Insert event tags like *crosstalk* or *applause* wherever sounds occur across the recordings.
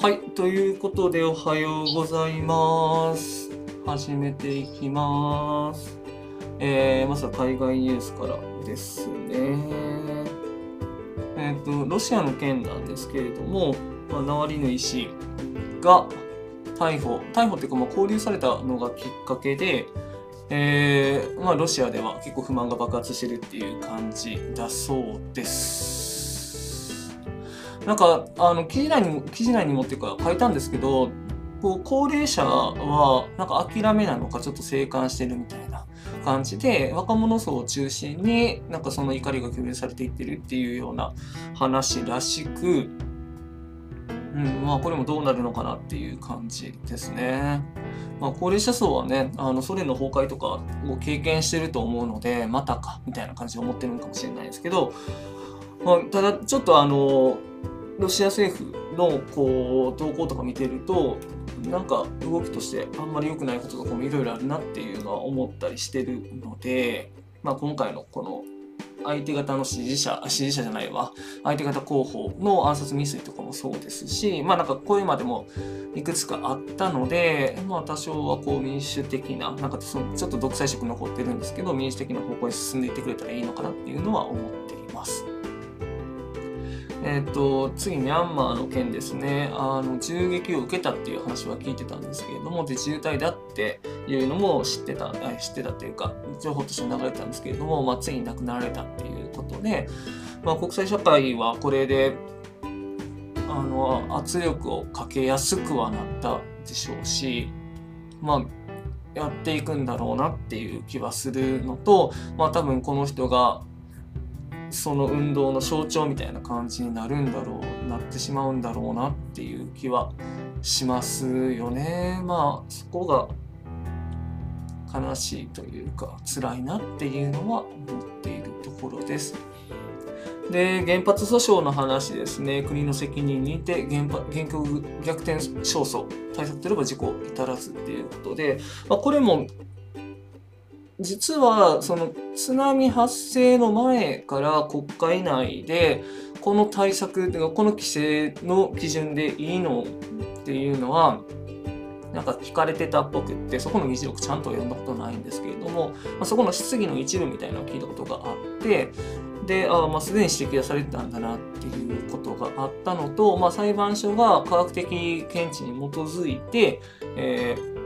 はい、ということでおはようございます。始めていきます。えー、まずは海外ニュースからですね。えっ、ー、と、ロシアの件なんですけれども、まあ、ナワリヌイ氏が逮捕、逮捕っていうか、まあ、交流されたのがきっかけで、えーまあ、ロシアでは結構不満が爆発してるっていう感じだそうです。なんかあの記事内にも記事内にもっていうか書いたんですけどこう高齢者はなんか諦めなのかちょっと静観してるみたいな感じで若者層を中心になんかその怒りが共有されていってるっていうような話らしく、うんまあ、これもどうなるのかなっていう感じですね。まあ、高齢者層はねあのソ連の崩壊とかを経験してると思うのでまたかみたいな感じで思ってるのかもしれないですけど、まあ、ただちょっとあのロシア政府のこう動向とか見てるとなんか動きとしてあんまり良くないこととかもいろいろあるなっていうのは思ったりしてるので、まあ、今回のこの相手方の支持者支持者じゃないわ相手方候補の暗殺未遂とかもそうですしまあなんかこれまでもいくつかあったのでまあ多少はこう民主的ななんかそのちょっと独裁色残ってるんですけど民主的な方向に進んでいってくれたらいいのかなっていうのは思っています。えーと、次、ミャンマーの件ですね。あの銃撃を受けたっていう話は聞いてたんですけれども自衛隊だっていうのも知ってた知ってたっていうか情報として流れてたんですけれども、まあ、ついに亡くなられたっていうことで、まあ、国際社会はこれであの圧力をかけやすくはなったでしょうし、まあ、やっていくんだろうなっていう気はするのと、まあ、多分この人がその運動の象徴みたいな感じになるんだろうなってしまうんだろうなっていう気はしますよね。まあそこが悲しいというか辛いなっていうのは思っているところです。で原発訴訟の話ですね国の責任にて原原曲逆転勝訴対策とれば事故至らずっていうことで、まあ、これも実はその津波発生の前から国会内でこの対策というかこの規制の基準でいいのっていうのはなんか聞かれてたっぽくってそこの議事録ちゃんと読んだことないんですけれども、まあ、そこの質疑の一部みたいなのを聞いたことがあってであ、まあ、すでに指摘がされてたんだなっていうことがあったのと、まあ、裁判所が科学的見地に基づいて、えー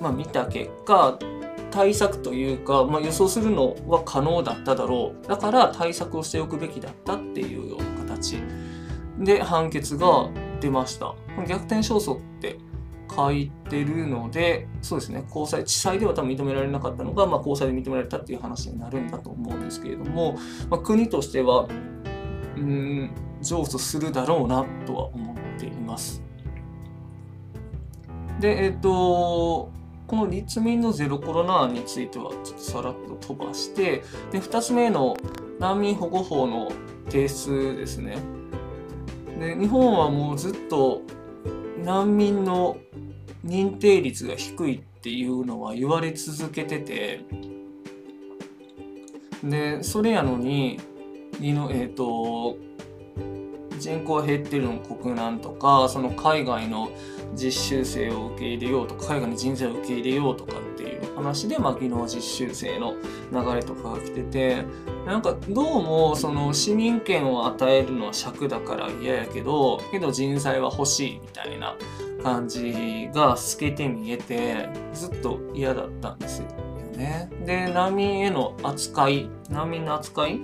まあ、見た結果対策というか、まあ、予想するのは可能だっただろう。だから対策をしておくべきだったっていうような形。で判決が出ました。逆転勝訴って書いてるのでそうですね。高裁地裁では多分認められなかったのが、まあ、高裁で認められたっていう話になるんだと思うんですけれども、まあ、国としてはうん上訴するだろうなとは思っています。でえっ、ー、とこの立民のゼロコロナ案についてはちょっとさらっと飛ばしてで2つ目の難民保護法の提出ですね。で日本はもうずっと難民の認定率が低いっていうのは言われ続けててでそれやのにのえっ、ー、と人口減ってるの国難とかその海外の実習生を受け入れようとか海外の人材を受け入れようとかっていう話で、まあ、技能実習生の流れとかが来ててなんかどうもその市民権を与えるのは尺だから嫌やけどけど人材は欲しいみたいな感じが透けて見えてずっと嫌だったんですよね。で難民への扱い難民の扱い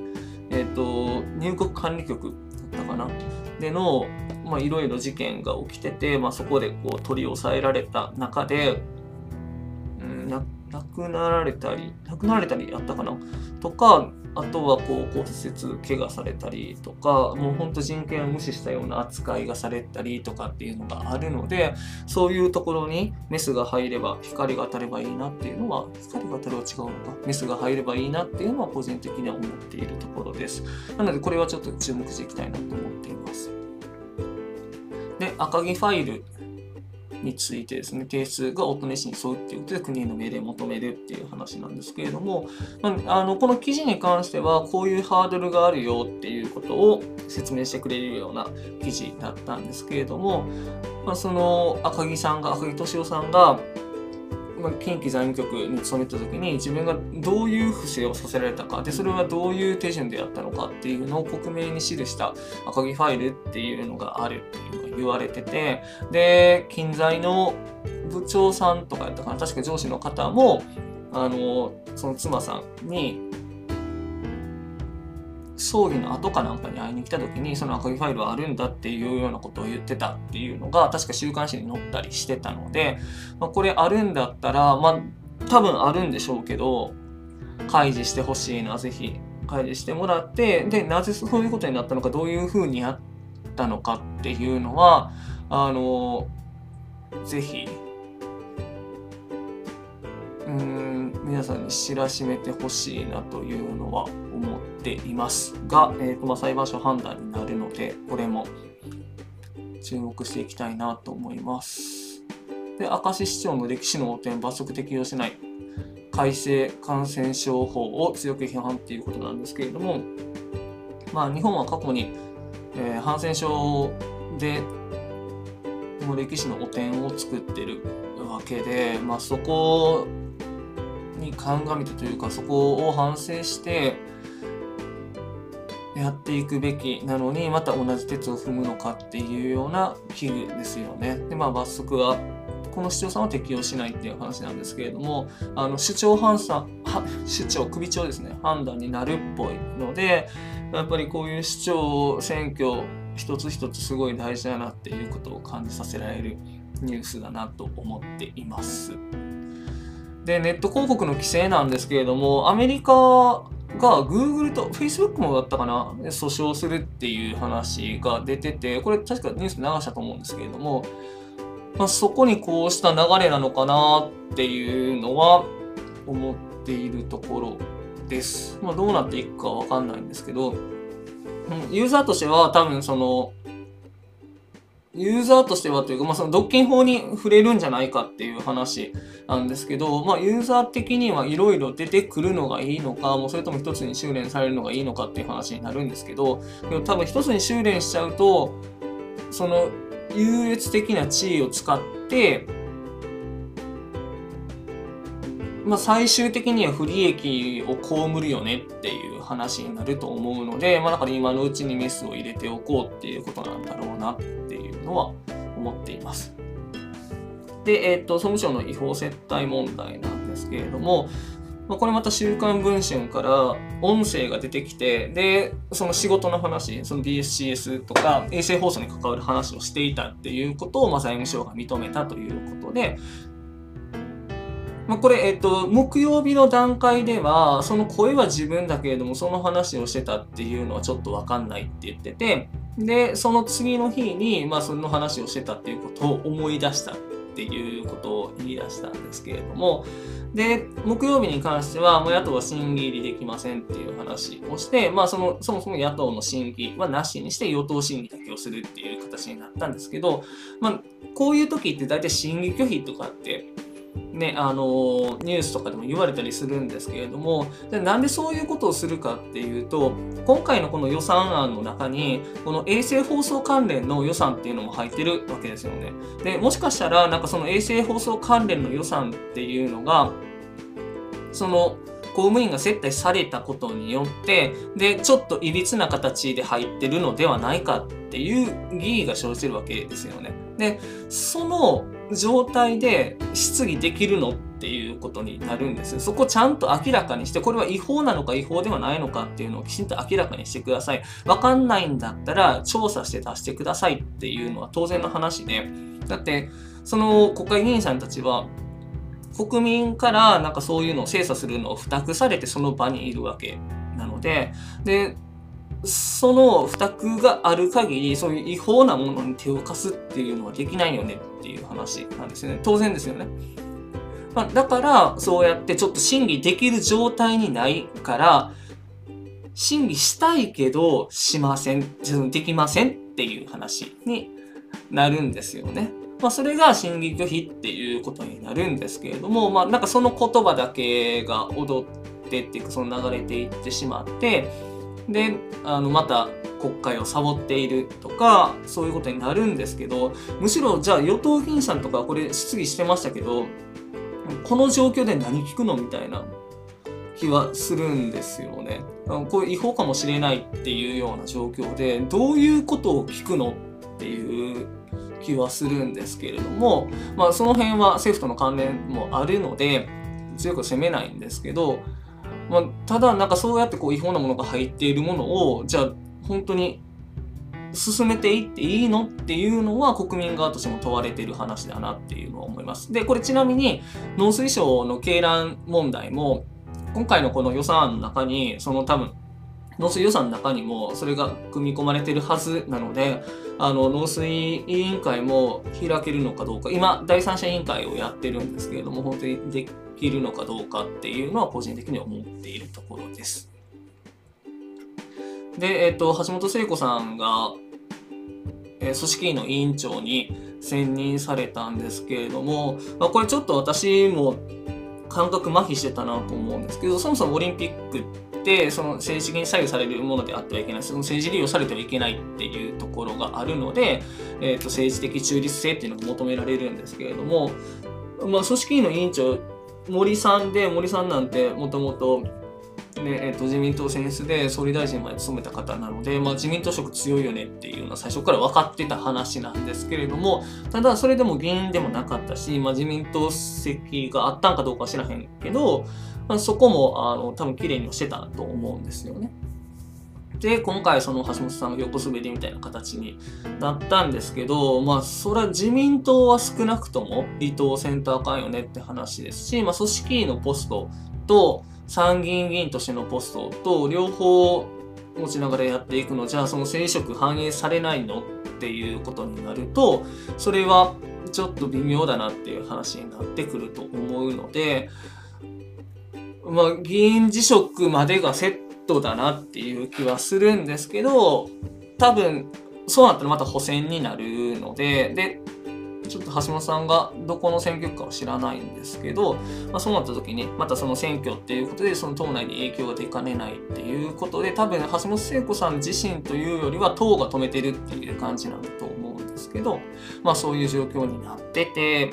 えっ、ー、と入国管理局かな。でのいろいろ事件が起きてて、まあ、そこでこう取り押さえられた中で、うん、亡くなられたり亡くなられたりあったかな？とかあとはこう骨折怪我されたりとかもうほんと人権を無視したような扱いがされたりとかっていうのがあるのでそういうところにメスが入れば光が当たればいいなっていうのは光が当たるは違うのかメスが入ればいいなっていうのは個人的には思っているところです。なのでこれはちょっと注目していきたいなと思っています。で赤木ファイルについてですね、提出が夫の意思に沿うっていうことで国への命令を求めるっていう話なんですけれども、まあ、あのこの記事に関してはこういうハードルがあるよっていうことを説明してくれるような記事だったんですけれども、まあ、その赤木さんが、赤木俊夫さんが、ま、近畿財務局に勤めた時に自分がどういう不正をさせられたかでそれはどういう手順でやったのかっていうのを克明に記した赤木ファイルっていうのがあるっていう言われててで近在の部長さんとかやったかな確か上司の方もあのその妻さんに葬儀の後かなんかに会いに来た時にその赤木ファイルはあるんだっていうようなことを言ってたっていうのが確か週刊誌に載ったりしてたので、まあ、これあるんだったらまあ多分あるんでしょうけど開示してほしいなぜひ開示してもらってでなぜそういうことになったのかどういうふうにやったのかっていうのはあのぜひうん皆さんに知らしめてほしいなというのは思っていますが、えーとまあ、裁判所判断になるのでこれも注目していきたいなと思います。で明石市長の歴史の汚点罰則適用しない改正感染症法を強く批判っていうことなんですけれども、まあ、日本は過去に、えー、感染症での歴史の汚点を作ってるわけで、まあ、そこに鑑みてというかそこを反省してやっていくべきなのにまた同じ鉄を踏むのかっていうような危惧ですよね。でまあ罰則はこの市長さんは適用しないっていう話なんですけれどもあの首長判断 *laughs* 首長首長ですね判断になるっぽいのでやっぱりこういう市長選挙一つ一つすごい大事だなっていうことを感じさせられるニュースだなと思っています。で、ネット広告の規制なんですけれども、アメリカが Google と Facebook もだったかな、訴訟するっていう話が出てて、これ確かニュース流したと思うんですけれども、まあ、そこにこうした流れなのかなっていうのは思っているところです。まあ、どうなっていくかわかんないんですけど、ユーザーとしては多分そのユーザーとしてはというか、まあ、その独禁法に触れるんじゃないかっていう話なんですけど、まあ、ユーザー的にはいろいろ出てくるのがいいのか、もうそれとも一つに修練されるのがいいのかっていう話になるんですけど、多分一つに修練しちゃうと、その優越的な地位を使って、まあ、最終的には不利益を被るよねっていう話になると思うので、まあ、だから今のうちにメスを入れておこうっていうことなんだろうなっていうのは思っています。で、えっ、と、総務省の違法接待問題なんですけれども、まあ、これまた週刊文春から音声が出てきて、で、その仕事の話、その DSCS とか衛星放送に関わる話をしていたっていうことを、まあ、財務省が認めたということで、まあ、これ、えっと、木曜日の段階では、その声は自分だけれども、その話をしてたっていうのはちょっとわかんないって言ってて、で、その次の日に、まあ、その話をしてたっていうことを思い出したっていうことを言い出したんですけれども、で、木曜日に関しては、もう野党は審議入りできませんっていう話をして、まあ、その、そもそも野党の審議はなしにして与党審議だけをするっていう形になったんですけど、まあ、こういう時って大体審議拒否とかって、ね、あのニュースとかでも言われたりするんですけれどもでなんでそういうことをするかっていうと今回のこの予算案の中にこの衛星放送関連の予算っていうのも入ってるわけですよね。でもしかしたらなんかその衛星放送関連の予算っていうのがその公務員が接待されたことによってでちょっといびつな形で入ってるのではないかっていう疑義が生じてるわけですよね。でその状態で質疑できるのっていうことになるんですそこちゃんと明らかにして、これは違法なのか違法ではないのかっていうのをきちんと明らかにしてください。わかんないんだったら調査して出してくださいっていうのは当然の話で、だって、その国会議員さんたちは、国民からなんかそういうのを精査するのを付託されてその場にいるわけなので、で、その付託がある限り、そういう違法なものに手を貸すっていうのはできないよねっていう話なんですよね。当然ですよね。まあ、だから、そうやってちょっと審議できる状態にないから、審議したいけど、しません、できませんっていう話になるんですよね。まあ、それが審議拒否っていうことになるんですけれども、まあ、なんかその言葉だけが踊ってっていうかその流れていってしまってであのまた国会をサボっているとかそういうことになるんですけどむしろじゃあ与党議員さんとかこれ質疑してましたけどこの状況で何聞くのみたいな気はするんですよね。これ違法かもしれないっていうような状況でどういうことを聞くのっていう気はするんですけれども、まあ、その辺は政府との関連もあるので強く責めないんですけど、まあ、ただなんかそうやってこう違法なものが入っているものをじゃあ本当に進めていっていいのっていうのは国民側としても問われている話だなっていうのは思います。で、これちなみに農水省の鶏卵問題も今回のこの予算案の中にその多分農水予算の中にもそれが組み込まれてるはずなのであの農水委員会も開けるのかどうか今第三者委員会をやってるんですけれども本当にできるのかどうかっていうのは個人的に思っているところです。で、えっ、と、橋本聖子さんが、え、組織委の委員長に選任されたんですけれども、まあ、これちょっと私も感覚麻痺してたなと思うんですけど、そもそもオリンピックってその政治的に左右されるものであってはいけないその政治利用されてはいけないっていうところがあるので、えーと、政治的中立性っていうのが求められるんですけれども、まあ、組織委の委員長森さんで森さんなんてもともとね、えーと、自民党選出で総理大臣まで務めた方なので、まあ、自民党色強いよねっていうのは最初から分かってた話なんですけれどもただそれでも議員でもなかったし、まあ、自民党席があったんかどうかは知らへんけど、まあ、そこもあの多分綺麗にしてたと思うんですよね。で今回その橋本さんが横滑りみたいな形になったんですけどまあそれは自民党は少なくとも離党センターかんよねって話ですし、まあ、組織委のポストと参議院議員としてのポストと両方持ちながらやっていくのじゃあその政職反映されないのっていうことになるとそれはちょっと微妙だなっていう話になってくると思うのでまあ議員辞職までがセットだなっていう気はするんですけど多分そうなったらまた補選になるのででちょっと橋本さんがどこの選挙区かは知らないんですけど、まあ、そうなった時にまたその選挙っていうことでその党内に影響が出かねないっていうことで多分橋本聖子さん自身というよりは党が止めてるっていう感じなんだと思うんですけど、まあ、そういう状況になってて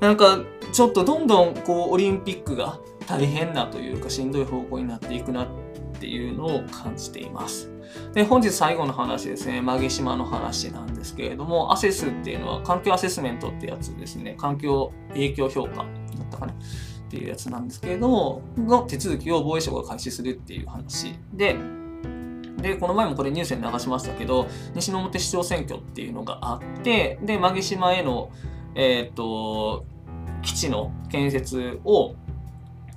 なんかちょっとどんどんこうオリンピックが大変なというかしんどい方向になっていくなってていうのを感じています。で、本日最後の話ですね、マゲ島の話なんですけれども、アセスっていうのは環境アセスメントってやつですね、環境影響評価だったかな。っていうやつなんですけれども、の手続きを防衛省が開始するっていう話。で、で、この前もこれニュースに流しましたけど、西之表市長選挙っていうのがあって、で、マゲ島への、えっ、ー、と、基地の建設を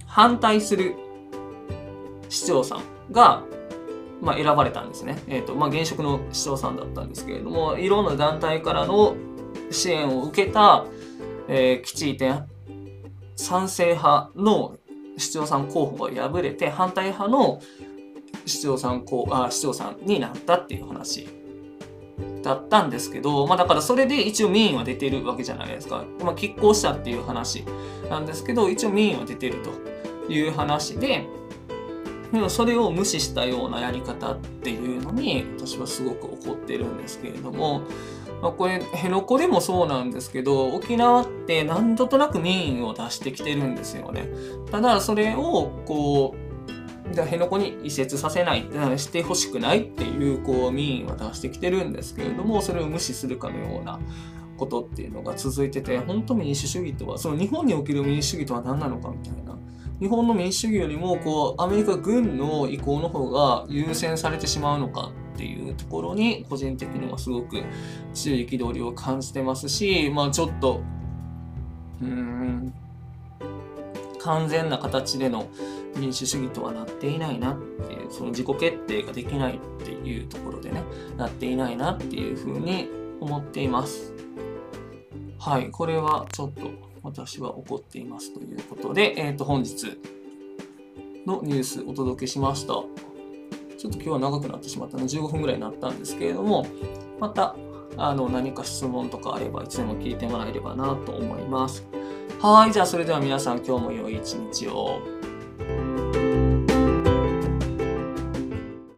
反対する市長さんがまあ、選ばれたんですね。え、ー、と、まあ、現職の市長さんだったんですけれども、いろんな団体からの支援を受けた、えー、基地移転賛成派の市長さん候補が敗れて、反対派の市長さん候あ市長さんになったっていう話だったんですけど、まあ、だからそれで一応民意は出てるわけじゃないですか。まあ、拮抗したっていう話なんですけど、一応民意は出てるという話で、でもそれを無視したようなやり方っていうのに私はすごく怒ってるんですけれども、まあ、これ辺野古でもそうなんですけど沖縄って何度となく民意を出してきてるんですよね。ただそれをこうじゃ辺野古に移設させないしてほしくないっていうこう民意は出してきてるんですけれどもそれを無視するかのようなことっていうのが続いてて本当民主主義とはその日本における民主主義とは何なのかみたいな日本の民主主義よりもこうアメリカ軍の意向の方が優先されてしまうのかっていうところに個人的にはすごく強い憤りを感じてますし、まあ、ちょっとうん完全な形での民主主義とはなっていないなっていうその自己決定ができないっていうところでねなっていないなっていうふうに思っています。はい、これはちょっと私は怒っていますということで、えっ、ー、と、本日のニュースお届けしました。ちょっと今日は長くなってしまったので15分ぐらいになったんですけれども、またあの何か質問とかあればいつでも聞いてもらえればなと思います。はい、じゃあそれでは皆さん今日も良い一日を。